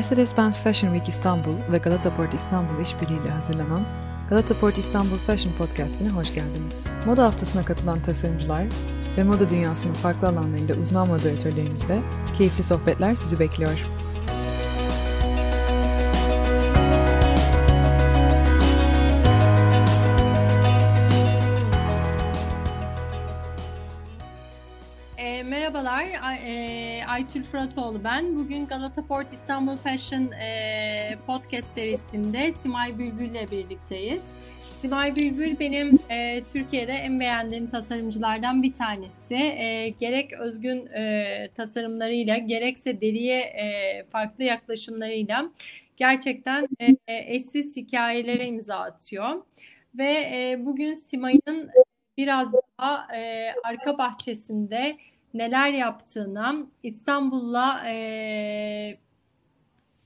Mercedes-Benz Fashion Week İstanbul ve Galata Port İstanbul işbirliğiyle hazırlanan Galata Port İstanbul Fashion Podcast'ine hoş geldiniz. Moda haftasına katılan tasarımcılar ve moda dünyasının farklı alanlarında uzman moderatörlerimizle keyifli sohbetler sizi bekliyor. E, merhabalar, e, Aytül Fıratoğlu ben. Bugün Galata Port İstanbul Fashion e, podcast serisinde Simay Bülbül ile birlikteyiz. Simay Bülbül benim e, Türkiye'de en beğendiğim tasarımcılardan bir tanesi. E, gerek özgün e, tasarımlarıyla, gerekse deriye e, farklı yaklaşımlarıyla gerçekten e, eşsiz hikayelere imza atıyor. Ve e, bugün Simay'ın biraz daha e, arka bahçesinde neler yaptığına, İstanbul'la e,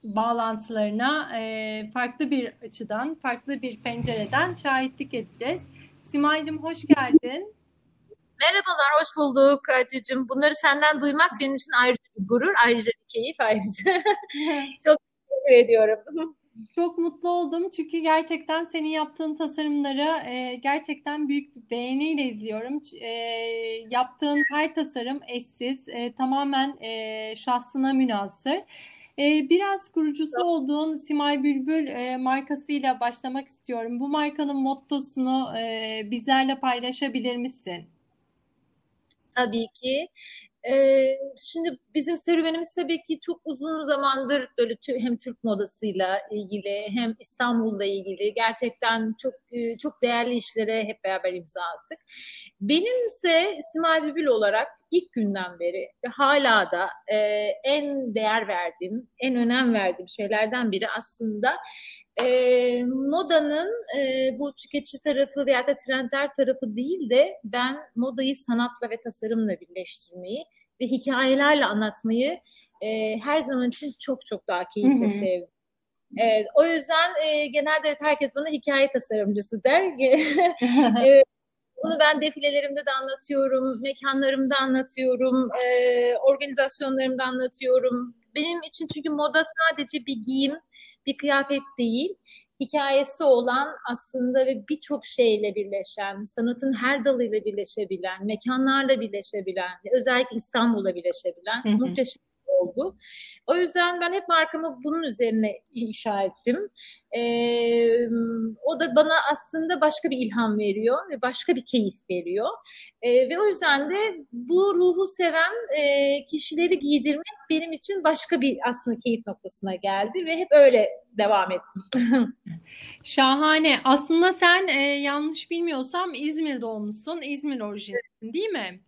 bağlantılarına e, farklı bir açıdan, farklı bir pencereden şahitlik edeceğiz. Simay'cığım hoş geldin. Merhabalar, hoş bulduk Aytucuğum. Bunları senden duymak benim için ayrıca bir gurur, ayrıca bir keyif ayrıca. Çok teşekkür ediyorum. Çok mutlu oldum çünkü gerçekten senin yaptığın tasarımları e, gerçekten büyük bir beğeniyle izliyorum. E, yaptığın her tasarım eşsiz, e, tamamen e, şahsına münasır. E, biraz kurucusu olduğun Simay Bülbül e, markasıyla başlamak istiyorum. Bu markanın mottosunu e, bizlerle paylaşabilir misin? Tabii ki. Ee, şimdi bizim serüvenimiz tabii ki çok uzun zamandır böyle hem Türk modasıyla ilgili hem İstanbul'la ilgili gerçekten çok çok değerli işlere hep beraber imza attık. Benimse Simay Bülbül olarak ilk günden beri ve hala da e, en değer verdiğim, en önem verdiğim şeylerden biri aslında e, modanın e, bu tüketici tarafı veya da trendler tarafı değil de ben modayı sanatla ve tasarımla birleştirmeyi ve hikayelerle anlatmayı e, her zaman için çok çok daha keyifle sevdim. Evet, o yüzden e, genelde evet, herkes bana hikaye tasarımcısı der. e, bunu ben defilelerimde de anlatıyorum, mekanlarımda anlatıyorum, e, organizasyonlarımda anlatıyorum. Benim için çünkü moda sadece bir giyim, bir kıyafet değil, hikayesi olan aslında ve birçok şeyle birleşen, sanatın her dalıyla birleşebilen, mekanlarla birleşebilen, özellikle İstanbul'la birleşebilen muhteşem oldu. O yüzden ben hep markamı bunun üzerine inşa ettim. Ee, o da bana aslında başka bir ilham veriyor ve başka bir keyif veriyor. Ee, ve o yüzden de bu ruhu seven e, kişileri giydirmek benim için başka bir aslında keyif noktasına geldi ve hep öyle devam ettim. Şahane. Aslında sen e, yanlış bilmiyorsam İzmir doğumlusun, İzmir orijinlisin değil mi?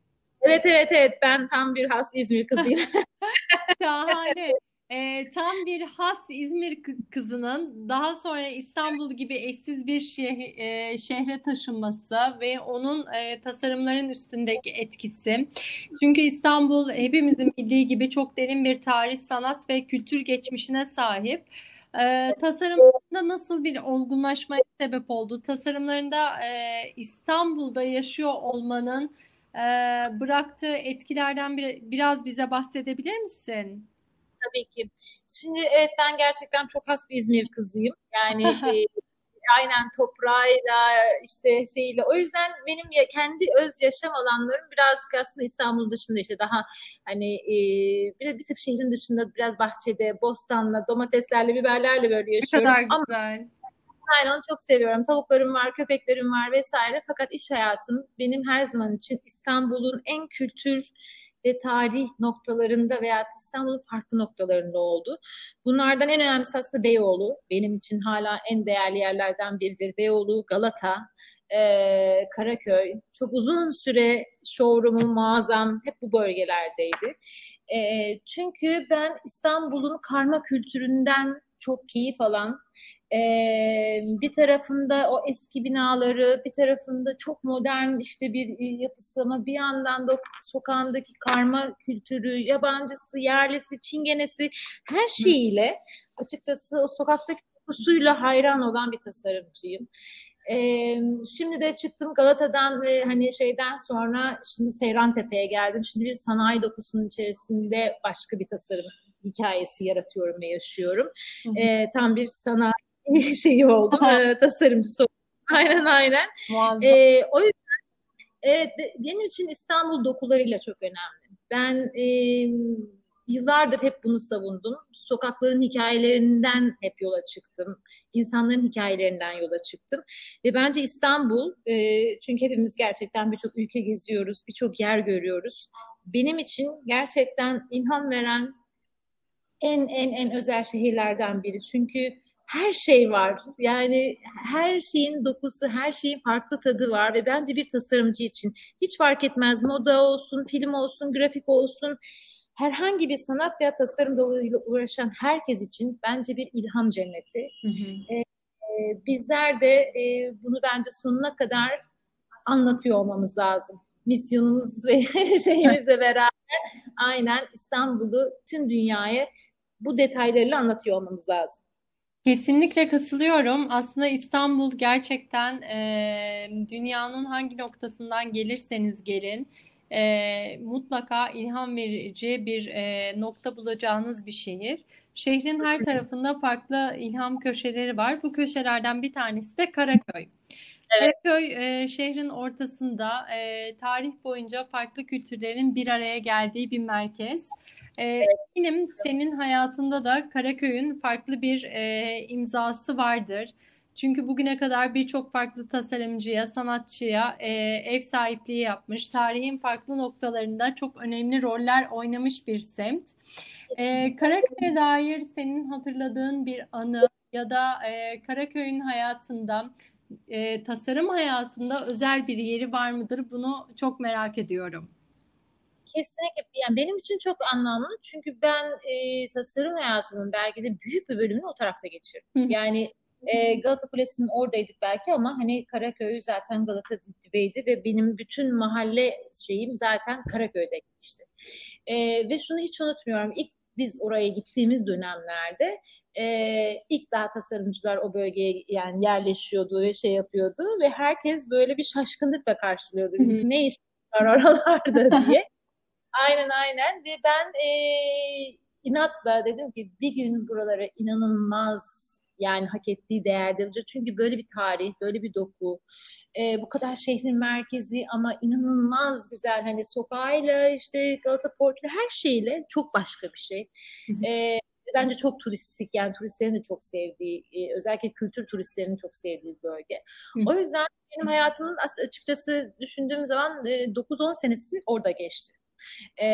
Evet evet evet ben tam bir has İzmir kızıyım. Şahane. E, tam bir has İzmir kızının daha sonra İstanbul gibi eşsiz bir şeh e, şehre taşınması ve onun e, tasarımların üstündeki etkisi. Çünkü İstanbul hepimizin bildiği gibi çok derin bir tarih, sanat ve kültür geçmişine sahip. E, tasarımlarında nasıl bir olgunlaşmaya sebep oldu? Tasarımlarında e, İstanbul'da yaşıyor olmanın e, bıraktığı etkilerden bir, biraz bize bahsedebilir misin? Tabii ki. Şimdi evet ben gerçekten çok has bir İzmir kızıyım. Yani e, aynen toprağıyla işte şeyle. O yüzden benim ya kendi öz yaşam alanlarım biraz aslında İstanbul dışında işte daha hani e, bir, bir tık şehrin dışında biraz bahçede, bostanla, domateslerle, biberlerle böyle yaşıyorum. Ne kadar güzel. Ama, Aynen onu çok seviyorum. Tavuklarım var, köpeklerim var vesaire. Fakat iş hayatım benim her zaman için İstanbul'un en kültür ve tarih noktalarında veya İstanbul'un farklı noktalarında oldu. Bunlardan en önemlisi aslında Beyoğlu. Benim için hala en değerli yerlerden biridir. Beyoğlu, Galata, e, Karaköy. Çok uzun süre showroom'um, mağazam hep bu bölgelerdeydi. E, çünkü ben İstanbul'un karma kültüründen çok keyif alan, e, bir tarafında o eski binaları, bir tarafında çok modern işte bir yapısı ama bir yandan da sokağındaki karma kültürü, yabancısı, yerlisi, çingenesi her şeyiyle açıkçası o sokaktaki kokusuyla hayran olan bir tasarımcıyım. Ee, şimdi de çıktım Galata'dan ve hani şeyden sonra şimdi Seyran Tepe'ye geldim. Şimdi bir sanayi dokusunun içerisinde başka bir tasarım hikayesi yaratıyorum ve yaşıyorum. E, tam bir sanayi şeyi oldum. e, tasarımcısı oldum. Aynen aynen. E, o yüzden evet, benim için İstanbul dokularıyla çok önemli. Ben e, yıllardır hep bunu savundum. Sokakların hikayelerinden hep yola çıktım. İnsanların hikayelerinden yola çıktım. Ve bence İstanbul, e, çünkü hepimiz gerçekten birçok ülke geziyoruz, birçok yer görüyoruz. Benim için gerçekten ilham veren en en en özel şehirlerden biri. Çünkü her şey var. Yani her şeyin dokusu, her şeyin farklı tadı var ve bence bir tasarımcı için hiç fark etmez moda olsun, film olsun, grafik olsun herhangi bir sanat veya tasarım dalıyla uğraşan herkes için bence bir ilham cenneti. Hı hı. E, bizler de e, bunu bence sonuna kadar anlatıyor olmamız lazım. Misyonumuz ve şeyimizle beraber aynen İstanbul'u tüm dünyaya bu detaylarıyla anlatıyor olmamız lazım. Kesinlikle katılıyorum. Aslında İstanbul gerçekten e, dünyanın hangi noktasından gelirseniz gelin e, mutlaka ilham verici bir e, nokta bulacağınız bir şehir. Şehrin her tarafında farklı ilham köşeleri var. Bu köşelerden bir tanesi de Karaköy. Evet. Karaköy e, şehrin ortasında e, tarih boyunca farklı kültürlerin bir araya geldiği bir merkez. E, eminim senin hayatında da Karaköy'ün farklı bir e, imzası vardır. Çünkü bugüne kadar birçok farklı tasarımcıya, sanatçıya e, ev sahipliği yapmış, tarihin farklı noktalarında çok önemli roller oynamış bir semt. E, Karaköy'e dair senin hatırladığın bir anı ya da e, Karaköy'ün hayatında, e, tasarım hayatında özel bir yeri var mıdır? Bunu çok merak ediyorum. Kesinlikle. Yani benim için çok anlamlı çünkü ben e, tasarım hayatımın belki de büyük bir bölümünü o tarafta geçirdim. Yani e, Galata Kulesi'nin oradaydık belki ama hani Karaköy zaten Galata dibiydi ve benim bütün mahalle şeyim zaten Karaköy'de geçti. E, ve şunu hiç unutmuyorum. İlk biz oraya gittiğimiz dönemlerde e, ilk daha tasarımcılar o bölgeye yani yerleşiyordu ve şey yapıyordu ve herkes böyle bir şaşkınlıkla karşılıyordu. Biz ne iş var oralarda diye. Aynen aynen ve ben e, inatla dedim ki bir gün buralara inanılmaz yani hak ettiği değerde. Çünkü böyle bir tarih, böyle bir doku, e, bu kadar şehrin merkezi ama inanılmaz güzel hani sokağıyla işte Galata Port'la her şeyle çok başka bir şey. E, bence çok turistik yani turistlerin de çok sevdiği e, özellikle kültür turistlerinin çok sevdiği bölge. O yüzden benim hayatımın açıkçası düşündüğüm zaman e, 9-10 senesi orada geçti. E,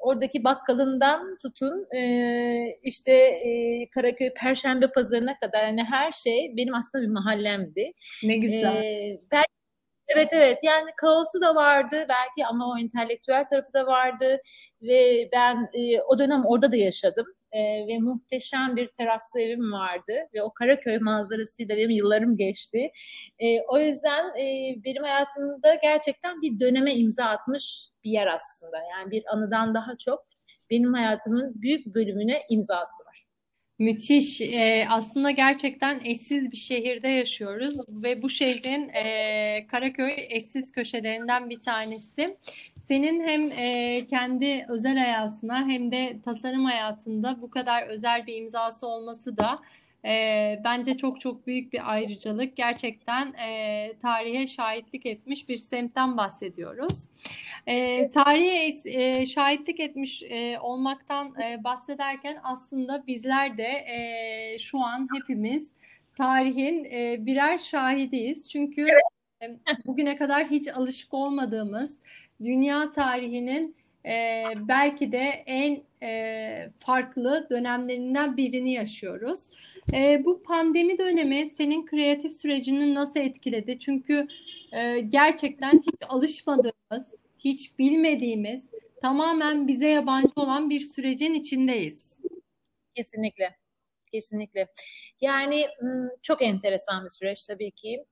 oradaki bakkalından tutun e, işte e, Karaköy Perşembe Pazarı'na kadar yani her şey benim aslında bir mahallemdi. Ne güzel. E, belki Evet evet yani kaosu da vardı belki ama o entelektüel tarafı da vardı ve ben e, o dönem orada da yaşadım e, ve muhteşem bir teraslı evim vardı ve o Karaköy manzarasıyla benim yıllarım geçti. E, o yüzden e, benim hayatımda gerçekten bir döneme imza atmış bir yer aslında. Yani bir anıdan daha çok benim hayatımın büyük bölümüne imzası var. Müthiş. Ee, aslında gerçekten eşsiz bir şehirde yaşıyoruz ve bu şehrin e, Karaköy eşsiz köşelerinden bir tanesi. Senin hem e, kendi özel hayatına hem de tasarım hayatında bu kadar özel bir imzası olması da e, bence çok çok büyük bir ayrıcalık. Gerçekten e, tarihe şahitlik etmiş bir semtten bahsediyoruz. E, tarihe e, şahitlik etmiş e, olmaktan e, bahsederken aslında bizler de e, şu an hepimiz tarihin e, birer şahidiyiz. Çünkü e, bugüne kadar hiç alışık olmadığımız dünya tarihinin e, belki de en e, farklı dönemlerinden birini yaşıyoruz. E, bu pandemi dönemi senin kreatif sürecini nasıl etkiledi? Çünkü e, gerçekten hiç alışmadığımız, hiç bilmediğimiz, tamamen bize yabancı olan bir sürecin içindeyiz. Kesinlikle. Kesinlikle. Yani çok enteresan bir süreç tabii ki.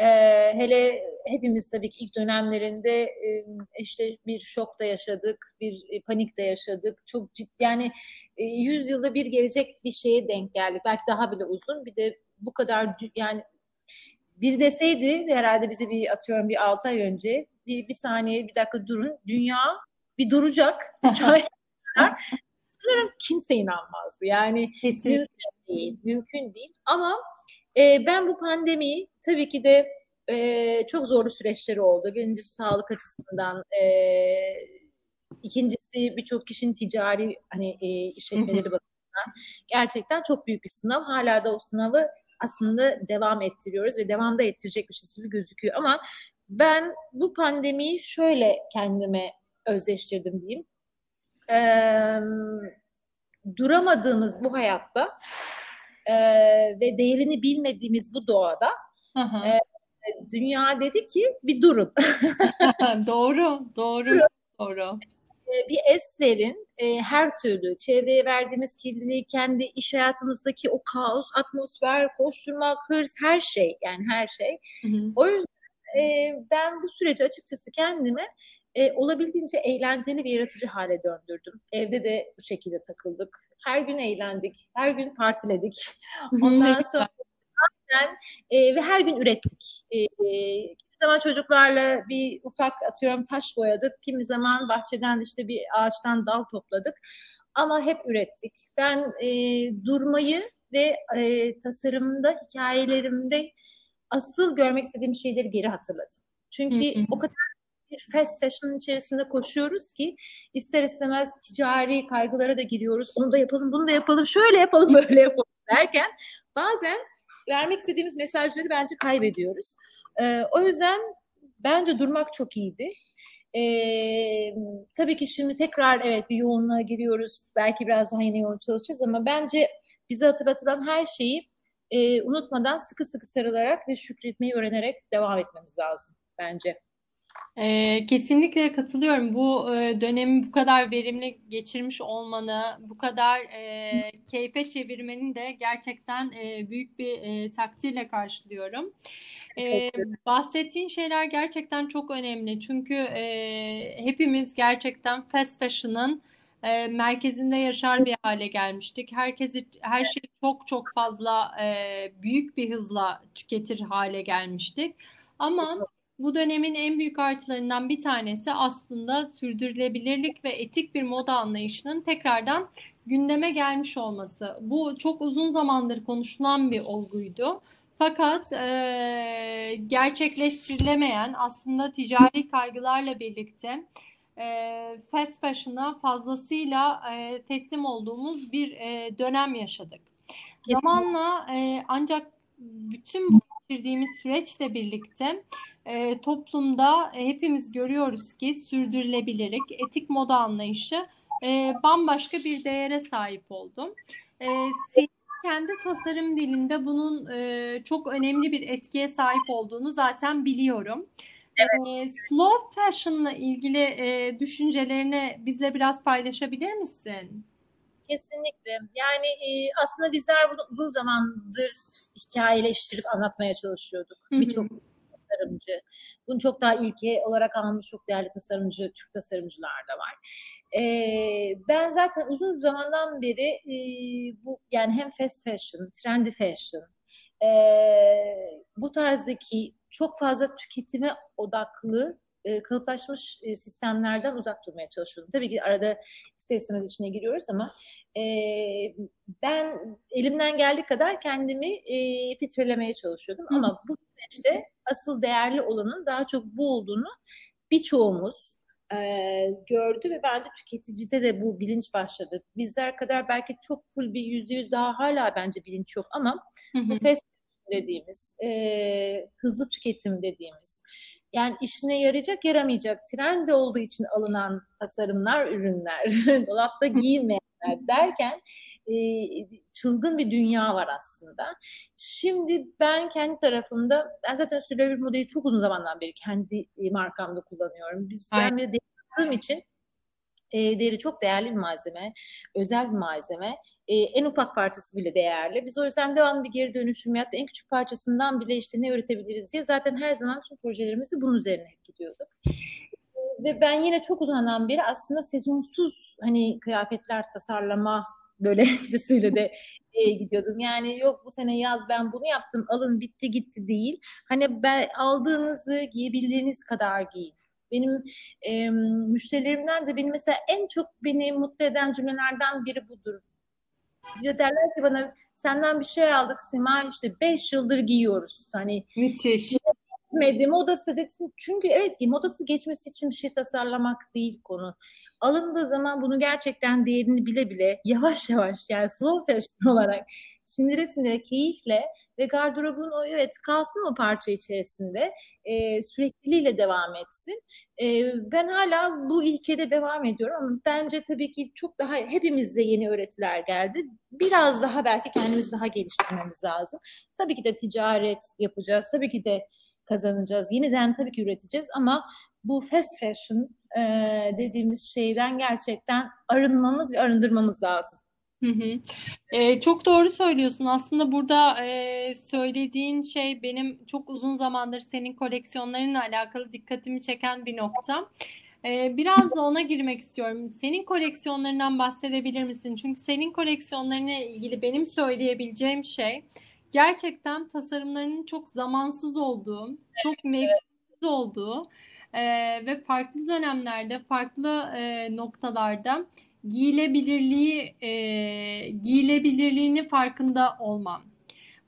Ee, hele hepimiz tabii ki ilk dönemlerinde e, işte bir şok da yaşadık, bir e, panik de yaşadık. Çok ciddi yani e, 100 yılda bir gelecek bir şeye denk geldik. Belki daha bile uzun. Bir de bu kadar yani bir deseydi herhalde bize bir atıyorum bir 6 ay önce bir, bir saniye bir dakika durun. Dünya bir duracak. Üç ay sanırım kimse inanmazdı. Yani Kesinlikle. mümkün değil, mümkün değil. Ama e, ben bu pandemiyi tabii ki de e, çok zorlu süreçleri oldu. Birincisi sağlık açısından, e, ikincisi birçok kişinin ticari hani e, işletmeleri bakımından gerçekten çok büyük bir sınav. Hala da o sınavı aslında devam ettiriyoruz ve devamda ettirecekmişiz gibi gözüküyor. Ama ben bu pandemiyi şöyle kendime özleştirdim diyeyim. Ee, duramadığımız bu hayatta e, ve değerini bilmediğimiz bu doğada e, dünya dedi ki bir durun. doğru, doğru, doğru. Bir es verin. E, her türlü çevreye verdiğimiz kirliliği, kendi iş hayatımızdaki o kaos, atmosfer, koşturmak, hırs, her şey yani her şey. Hı hı. O yüzden e, ben bu süreci açıkçası kendime e, olabildiğince eğlenceli ve yaratıcı hale döndürdüm. Evde de bu şekilde takıldık. Her gün eğlendik, her gün partiledik. Ondan sonra e, ve her gün ürettik. E, e, kimi zaman çocuklarla bir ufak atıyorum taş boyadık. Kimi zaman bahçeden işte bir ağaçtan dal topladık. Ama hep ürettik. Ben e, durmayı ve e, tasarımda, hikayelerimde asıl görmek istediğim şeyleri geri hatırladım. Çünkü o kadar bir fast fashion içerisinde koşuyoruz ki ister istemez ticari kaygılara da giriyoruz. Onu da yapalım, bunu da yapalım, şöyle yapalım, böyle yapalım derken bazen vermek istediğimiz mesajları bence kaybediyoruz. Ee, o yüzden bence durmak çok iyiydi. Ee, tabii ki şimdi tekrar evet bir yoğunluğa giriyoruz. Belki biraz daha yine yoğun çalışacağız ama bence bize hatırlatılan her şeyi e, unutmadan sıkı sıkı sarılarak ve şükretmeyi öğrenerek devam etmemiz lazım bence. Ee, kesinlikle katılıyorum. Bu e, dönemi bu kadar verimli geçirmiş olmanı, bu kadar e, keyfe çevirmenin de gerçekten e, büyük bir e, takdirle karşılıyorum. E, bahsettiğin şeyler gerçekten çok önemli. Çünkü e, hepimiz gerçekten fast fashion'ın e, merkezinde yaşar bir hale gelmiştik. Herkesi her şeyi çok çok fazla e, büyük bir hızla tüketir hale gelmiştik. Ama bu dönemin en büyük artılarından bir tanesi aslında sürdürülebilirlik ve etik bir moda anlayışının tekrardan gündeme gelmiş olması. Bu çok uzun zamandır konuşulan bir olguydu. Fakat e, gerçekleştirilemeyen aslında ticari kaygılarla birlikte e, fast fashion'a fazlasıyla e, teslim olduğumuz bir e, dönem yaşadık. Zamanla e, ancak bütün bu geçirdiğimiz süreçle birlikte e, toplumda hepimiz görüyoruz ki sürdürülebilirlik, etik moda anlayışı e, bambaşka bir değere sahip oldu. E, senin kendi tasarım dilinde bunun e, çok önemli bir etkiye sahip olduğunu zaten biliyorum. Evet. E, slow fashion'la ilgili e, düşüncelerini bizle biraz paylaşabilir misin? Kesinlikle. Yani e, aslında bizler bunu uzun zamandır hikayeleştirip anlatmaya çalışıyorduk. Birçok tasarımcı. Bunu çok daha ilke olarak almış çok değerli tasarımcı, Türk tasarımcılar da var. Ee, ben zaten uzun zamandan beri e, bu yani hem fast fashion, trendy fashion, e, bu tarzdaki çok fazla tüketime odaklı e, kalıplaşmış e, sistemlerden uzak durmaya çalışıyordum. Tabii ki arada ister istemez içine giriyoruz ama e, ben elimden geldiği kadar kendimi e, filtrelemeye çalışıyordum. Hı. Ama bu süreçte asıl değerli olanın daha çok bu olduğunu birçoğumuz e, gördü ve bence tüketicide de bu bilinç başladı. Bizler kadar belki çok full bir yüzde yüz daha hala bence bilinç yok ama hı hı. bu fast dediğimiz, e, hızlı tüketim dediğimiz, yani işine yarayacak yaramayacak trend olduğu için alınan tasarımlar, ürünler, dolapta giyilmeyenler derken e, çılgın bir dünya var aslında. Şimdi ben kendi tarafımda, ben zaten sürdürülebilir modeli çok uzun zamandan beri kendi markamda kullanıyorum. Biz ben bir de için e, deri çok değerli bir malzeme, özel bir malzeme e, en ufak parçası bile değerli. Biz o yüzden devamlı bir geri dönüşüm ya da en küçük parçasından bile işte ne üretebiliriz diye zaten her zaman tüm projelerimizi bunun üzerine gidiyorduk. Ve ben yine çok uzandan beri aslında sezonsuz hani kıyafetler tasarlama böyle gidisiyle de e, gidiyordum. Yani yok bu sene yaz ben bunu yaptım alın bitti gitti değil. Hani ben aldığınızı giyebildiğiniz kadar giyin. Benim e, müşterilerimden de benim mesela en çok beni mutlu eden cümlelerden biri budur. Ya derler ki bana senden bir şey aldık Sima işte 5 yıldır giyiyoruz. Hani müthiş. Geçmedi modası dedim. Çünkü evet ki modası geçmesi için bir şey tasarlamak değil konu. Alındığı zaman bunu gerçekten değerini bile bile yavaş yavaş yani slow fashion olarak sindire sindire keyifle ve gardırobun o evet kalsın o parça içerisinde e, sürekliliğiyle devam etsin. E, ben hala bu ilkede devam ediyorum ama bence tabii ki çok daha hepimizde yeni öğretiler geldi. Biraz daha belki kendimizi daha geliştirmemiz lazım. Tabii ki de ticaret yapacağız. Tabii ki de kazanacağız. Yeniden tabii ki üreteceğiz ama bu fast fashion e, dediğimiz şeyden gerçekten arınmamız ve arındırmamız lazım. Hı hı. Çok doğru söylüyorsun. Aslında burada e, söylediğin şey benim çok uzun zamandır senin koleksiyonlarınla alakalı dikkatimi çeken bir nokta. Ee, biraz da ona girmek istiyorum. Senin koleksiyonlarından bahsedebilir misin? Çünkü senin koleksiyonlarına ilgili benim söyleyebileceğim şey gerçekten tasarımlarının çok zamansız olduğu, çok mevsimsiz olduğu e, ve farklı dönemlerde, farklı e, noktalarda giyilebilirliği e, giyilebilirliğini farkında olmam.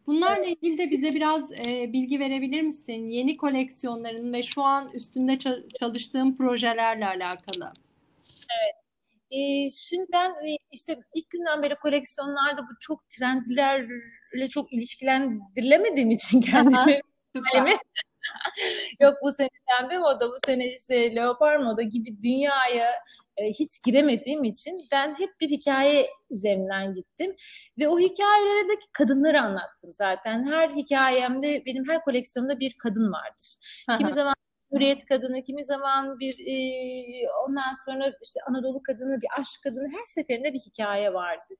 Bunlarla ilgili de bize biraz e, bilgi verebilir misin? Yeni koleksiyonların ve şu an üstünde çalıştığın projelerle alakalı. Evet. E, şimdi ben e, işte ilk günden beri koleksiyonlarda bu çok trendlerle çok ilişkilendirilemediğim için kendimi Yok bu sene pembe moda, bu sene işte leopar moda gibi dünyaya e, hiç giremediğim için ben hep bir hikaye üzerinden gittim ve o hikayelerdeki kadınları anlattım zaten. Her hikayemde benim her koleksiyonumda bir kadın vardır. Kimi zaman Hürriyet kadını, kimi zaman bir e, ondan sonra işte Anadolu kadını, bir aşk kadını her seferinde bir hikaye vardır.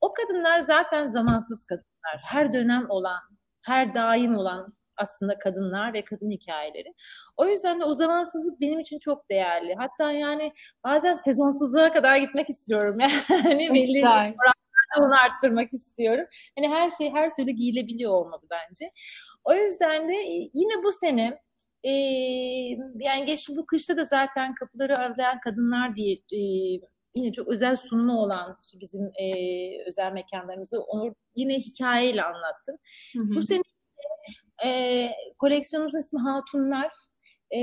O kadınlar zaten zamansız kadınlar. Her dönem olan, her daim olan aslında kadınlar ve kadın hikayeleri. O yüzden de o zamansızlık benim için çok değerli. Hatta yani bazen sezonsuzluğa kadar gitmek istiyorum. Yani belli onu arttırmak istiyorum. Hani her şey her türlü giyilebiliyor olmalı bence. O yüzden de e, yine bu sene e, yani geç bu kışta da zaten kapıları aralayan kadınlar diye e, yine çok özel sunumu olan bizim e, özel mekanlarımızda onu yine hikayeyle anlattım. Hı hı. Bu sene e, koleksiyonumuzun ismi Hatunlar. E,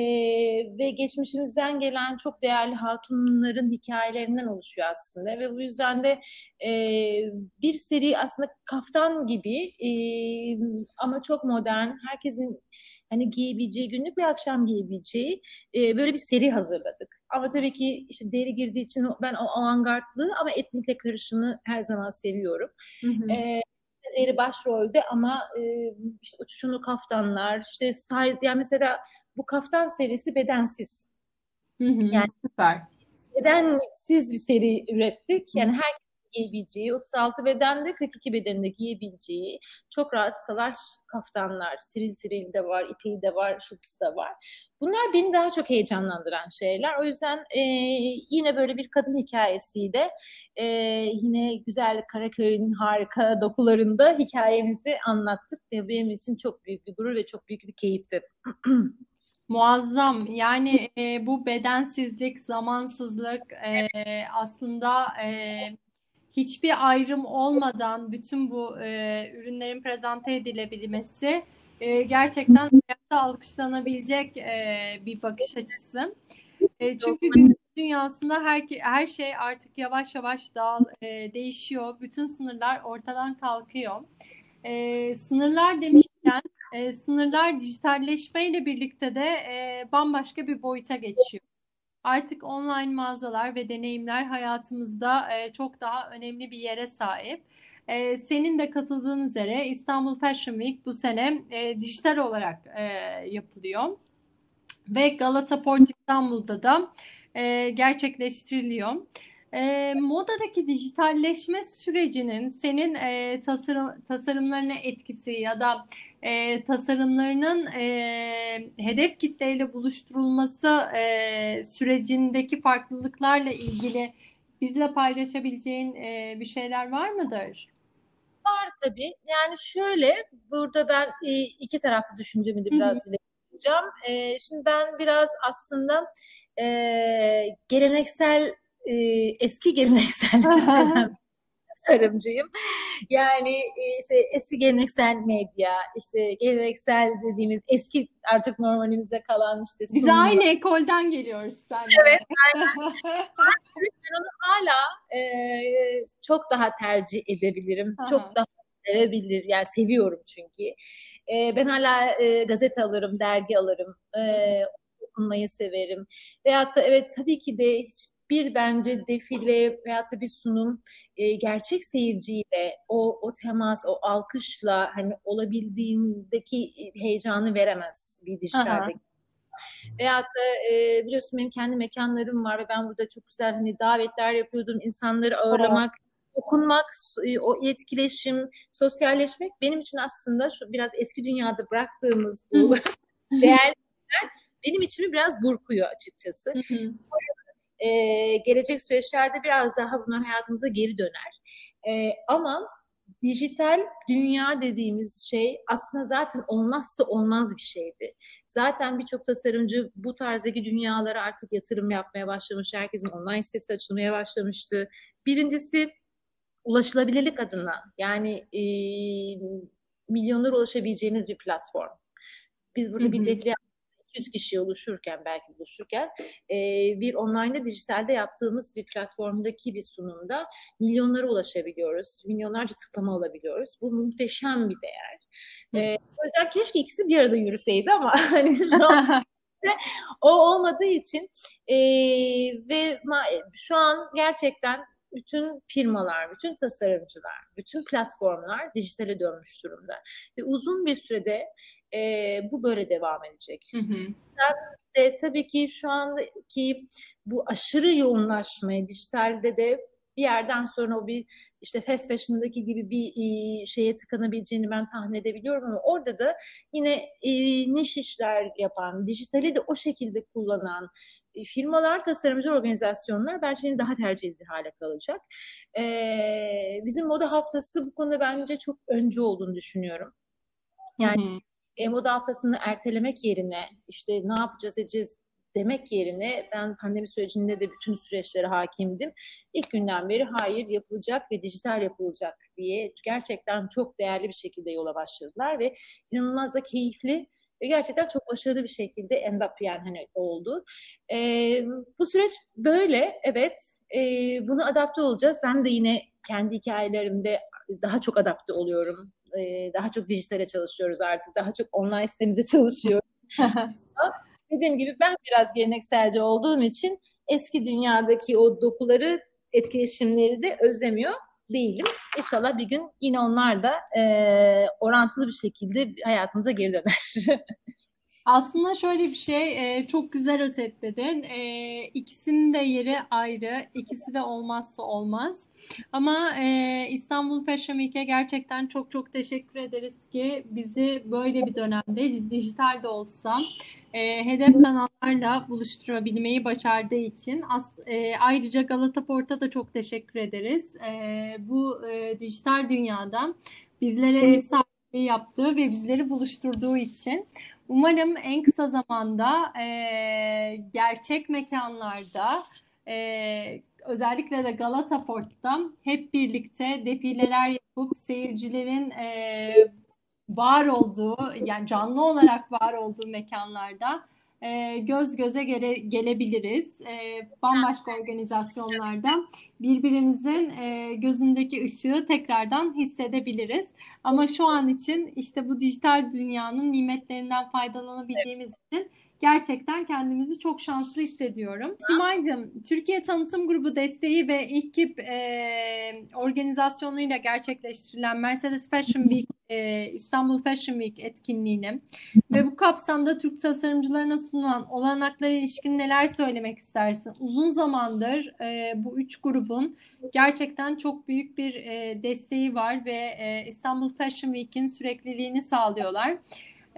ve geçmişimizden gelen çok değerli hatunların hikayelerinden oluşuyor aslında ve bu yüzden de e, bir seri aslında kaftan gibi e, ama çok modern herkesin hani giyebileceği günlük bir akşam giyebileceği e, böyle bir seri hazırladık. Ama tabii ki işte deri girdiği için ben o avantgardlığı ama etnikle karışımı her zaman seviyorum. Hı hı. E, deri başrolde ama e, işte uçuşunu kaftanlar, işte size yani mesela bu kaftan serisi bedensiz. Hı hı, yani süper. Bedensiz bir seri ürettik. Yani her giyebileceği, 36 bedende 42 bedeninde giyebileceği çok rahat savaş kaftanlar, tiril tiril de var, ipeği de var, şıtısı da var. Bunlar beni daha çok heyecanlandıran şeyler. O yüzden e, yine böyle bir kadın hikayesiyle e, yine güzel Karaköy'ün harika dokularında hikayemizi anlattık ve benim için çok büyük bir gurur ve çok büyük bir keyifti. Muazzam. Yani e, bu bedensizlik, zamansızlık e, aslında e, hiçbir ayrım olmadan bütün bu e, ürünlerin prezente edilebilmesi e, gerçekten hayatta alkışlanabilecek e, bir bakış açısı. E, çünkü günümüz dünyasında her, her şey artık yavaş yavaş dağıl, e, değişiyor. Bütün sınırlar ortadan kalkıyor. E, sınırlar demişken e, sınırlar dijitalleşmeyle birlikte de e, bambaşka bir boyuta geçiyor. Artık online mağazalar ve deneyimler hayatımızda e, çok daha önemli bir yere sahip. E, senin de katıldığın üzere İstanbul Fashion Week bu sene e, dijital olarak e, yapılıyor. Ve Galata Port İstanbul'da da e, gerçekleştiriliyor. E, modadaki dijitalleşme sürecinin senin e, tasarım, tasarımlarına etkisi ya da e, tasarımlarının e, hedef kitleyle buluşturulması e, sürecindeki farklılıklarla ilgili bizle paylaşabileceğin e, bir şeyler var mıdır? Var tabii. Yani şöyle burada ben e, iki taraflı düşüncemi de biraz paylaşacağım. E, şimdi ben biraz aslında e, geleneksel, e, eski geleneksel tasarımcıyım. Yani e, işte eski geleneksel medya, işte geleneksel dediğimiz eski artık normalimize kalan işte Biz sunum. aynı ekolden geliyoruz sen. Evet. Aynen. ben onu hala e, çok daha tercih edebilirim. Aha. Çok daha sevebilir. Yani seviyorum çünkü. E, ben hala e, gazete alırım, dergi alırım. E, okunmayı severim. Veyahut da evet tabii ki de hiç bir bence defile veyahut da bir sunum e, gerçek seyirciyle o o temas, o alkışla hani olabildiğindeki heyecanı veremez bir dijitalde. Veyahut da e, biliyorsun benim kendi mekanlarım var ve ben burada çok güzel hani davetler yapıyordum. insanları ağırlamak, evet. okunmak, e, o etkileşim, sosyalleşmek benim için aslında şu biraz eski dünyada bıraktığımız bu değerler benim içimi biraz burkuyor açıkçası. E, gelecek süreçlerde biraz daha bunlar hayatımıza geri döner. E, ama dijital dünya dediğimiz şey aslında zaten olmazsa olmaz bir şeydi. Zaten birçok tasarımcı bu tarzdaki dünyalara artık yatırım yapmaya başlamış. Herkesin online sitesi açılmaya başlamıştı. Birincisi ulaşılabilirlik adına yani e, milyonlara ulaşabileceğiniz bir platform. Biz burada hı hı. bir defile 200 kişi oluşurken belki buluşurken e, bir online'da dijitalde yaptığımız bir platformdaki bir sunumda milyonlara ulaşabiliyoruz. Milyonlarca tıklama alabiliyoruz. Bu muhteşem bir değer. E, o yüzden keşke ikisi bir arada yürüseydi ama hani şu an o olmadığı için e, ve şu an gerçekten bütün firmalar, bütün tasarımcılar, bütün platformlar dijitale dönmüş durumda. Ve uzun bir sürede e, bu böyle devam edecek. Hı hı. de tabii ki şu andaki bu aşırı yoğunlaşmayı dijitalde de bir yerden sonra o bir işte fast fashion'daki gibi bir e, şeye tıkanabileceğini ben tahmin edebiliyorum ama orada da yine e, niş işler yapan, dijitali de o şekilde kullanan firmalar, tasarımcı organizasyonlar bence yine daha tercih edilir hale kalacak. E, bizim moda haftası bu konuda bence çok önce olduğunu düşünüyorum. Yani hı hı. E, moda haftasını ertelemek yerine işte ne yapacağız edeceğiz demek yerine ben pandemi sürecinde de bütün süreçlere hakimdim. İlk günden beri hayır yapılacak ve dijital yapılacak diye gerçekten çok değerli bir şekilde yola başladılar ve inanılmaz da keyifli ve gerçekten çok başarılı bir şekilde end up yani hani oldu. E, bu süreç böyle evet e, bunu adapte olacağız. Ben de yine kendi hikayelerimde daha çok adapte oluyorum. E, daha çok dijitale çalışıyoruz artık. Daha çok online sitemizde çalışıyoruz. Dediğim gibi ben biraz gelenekselci olduğum için eski dünyadaki o dokuları, etkileşimleri de özlemiyor değilim. İnşallah bir gün yine onlar da e, orantılı bir şekilde hayatımıza geri döner. Aslında şöyle bir şey çok güzel özetledin. E, ikisinin de yeri ayrı. İkisi de olmazsa olmaz. Ama e, İstanbul Week'e gerçekten çok çok teşekkür ederiz ki bizi böyle bir dönemde dijital de olsa hedef kanallarla buluşturabilmeyi başardığı için ayrıca Galata Port'a da çok teşekkür ederiz. Bu dijital dünyada bizlere ev sahipliği yaptığı ve bizleri buluşturduğu için umarım en kısa zamanda e, gerçek mekanlarda e, özellikle de Galata Port'ta hep birlikte defileler yapıp seyircilerin e, var olduğu yani canlı olarak var olduğu mekanlarda e, göz göze gele, gelebiliriz. E, bambaşka organizasyonlarda birbirimizin e, gözündeki ışığı tekrardan hissedebiliriz. Ama şu an için işte bu dijital dünyanın nimetlerinden faydalanabildiğimiz evet. için gerçekten kendimizi çok şanslı hissediyorum. Simay'cığım, Türkiye Tanıtım Grubu desteği ve İKİP e, organizasyonuyla gerçekleştirilen Mercedes Fashion Week, e, İstanbul Fashion Week etkinliğini ve bu kapsamda Türk tasarımcılarına sunulan olanaklara ilişkin neler söylemek istersin? Uzun zamandır e, bu üç grubun gerçekten çok büyük bir e, desteği var ve e, İstanbul Fashion Week'in sürekliliğini sağlıyorlar.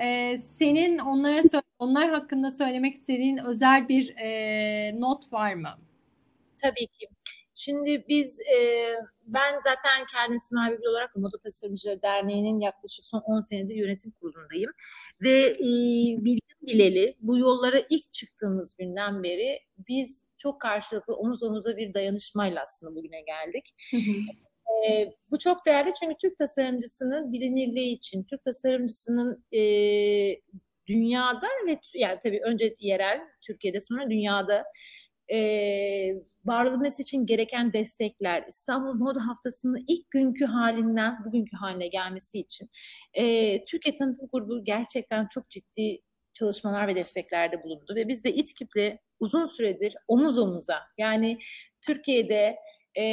Ee, senin onlara onlar hakkında söylemek istediğin özel bir e, not var mı? Tabii ki. Şimdi biz e, ben zaten kendim Simay olarak da Moda Tasarımcıları Derneği'nin yaklaşık son 10 senedir yönetim kurulundayım. Ve e, bildim bileli bu yollara ilk çıktığımız günden beri biz çok karşılıklı omuz omuza bir dayanışmayla aslında bugüne geldik. E, bu çok değerli çünkü Türk tasarımcısının bilinirliği için, Türk tasarımcısının e, dünyada ve yani tabii önce yerel Türkiye'de sonra dünyada e, var için gereken destekler, İstanbul Moda Haftası'nın ilk günkü halinden bugünkü haline gelmesi için e, Türkiye Tanıtım Grubu gerçekten çok ciddi çalışmalar ve desteklerde bulundu ve biz de İTKİP'le uzun süredir omuz omuza yani Türkiye'de e,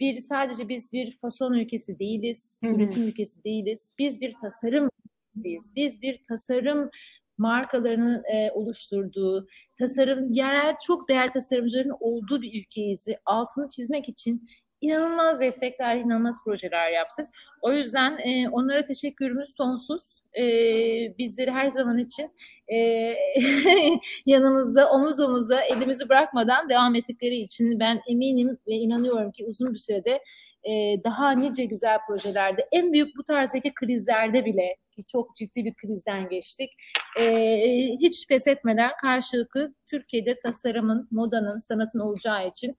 bir sadece biz bir fason ülkesi değiliz, üretim ülkesi değiliz. Biz bir tasarım ülkesiyiz. Biz bir tasarım markalarının e, oluşturduğu, tasarım yerel çok değerli tasarımcıların olduğu bir ülkeyiz. Altını çizmek için inanılmaz destekler, inanılmaz projeler yaptık. O yüzden e, onlara teşekkürümüz sonsuz. E, bizleri her zaman için e, yanımızda omuz omuza elimizi bırakmadan devam ettikleri için ben eminim ve inanıyorum ki uzun bir sürede e, daha nice güzel projelerde en büyük bu tarzdaki krizlerde bile ki çok ciddi bir krizden geçtik. E, hiç pes etmeden karşılıklı Türkiye'de tasarımın, modanın, sanatın olacağı için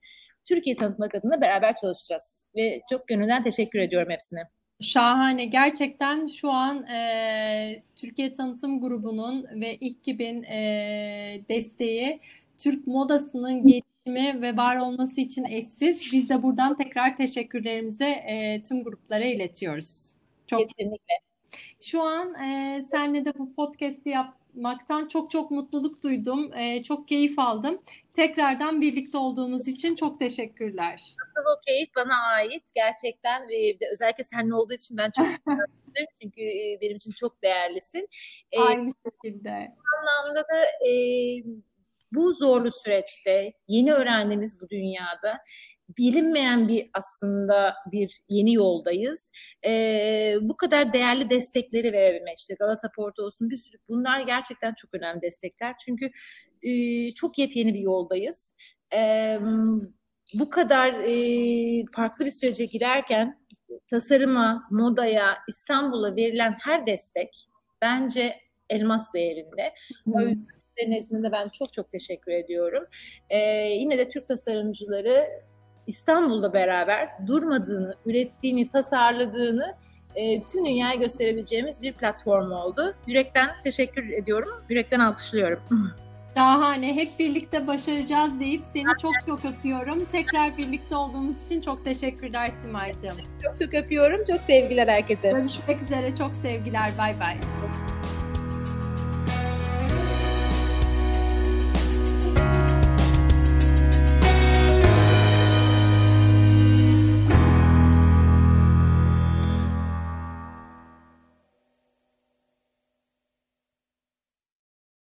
Türkiye tanıtmak adına beraber çalışacağız. Ve çok gönülden teşekkür ediyorum hepsine. Şahane. Gerçekten şu an e, Türkiye Tanıtım Grubu'nun ve İlk Gib'in e, desteği Türk modasının gelişimi ve var olması için eşsiz. Biz de buradan tekrar teşekkürlerimizi e, tüm gruplara iletiyoruz. Çok Kesinlikle. Şu an e, senle de bu podcast'i yapmaktan çok çok mutluluk duydum. E, çok keyif aldım. Tekrardan birlikte olduğumuz için çok teşekkürler. Asıl o keyif bana ait. Gerçekten e, özellikle seninle olduğu için ben çok mutluyum. Çünkü e, benim için çok değerlisin. E, Aynı şekilde. Bu anlamda da e, bu zorlu süreçte yeni öğrendiğimiz bu dünyada bilinmeyen bir aslında bir yeni yoldayız. Ee, bu kadar değerli destekleri verebilmek işte Galata Port olsun bir sürü bunlar gerçekten çok önemli destekler. Çünkü e, çok yepyeni bir yoldayız. Ee, bu kadar e, farklı bir sürece girerken tasarıma, modaya, İstanbul'a verilen her destek bence elmas değerinde. Hmm. O yüzden nezdinde ben çok çok teşekkür ediyorum. Ee, yine de Türk tasarımcıları İstanbul'da beraber durmadığını, ürettiğini, tasarladığını e, tüm dünyaya gösterebileceğimiz bir platform oldu. Yürekten teşekkür ediyorum, yürekten alkışlıyorum. Şahane. Hep birlikte başaracağız deyip seni çok çok öpüyorum. Tekrar birlikte olduğumuz için çok teşekkürler Simay'cığım. Çok çok öpüyorum. Çok sevgiler herkese. Görüşmek üzere. Çok sevgiler. Bay bay.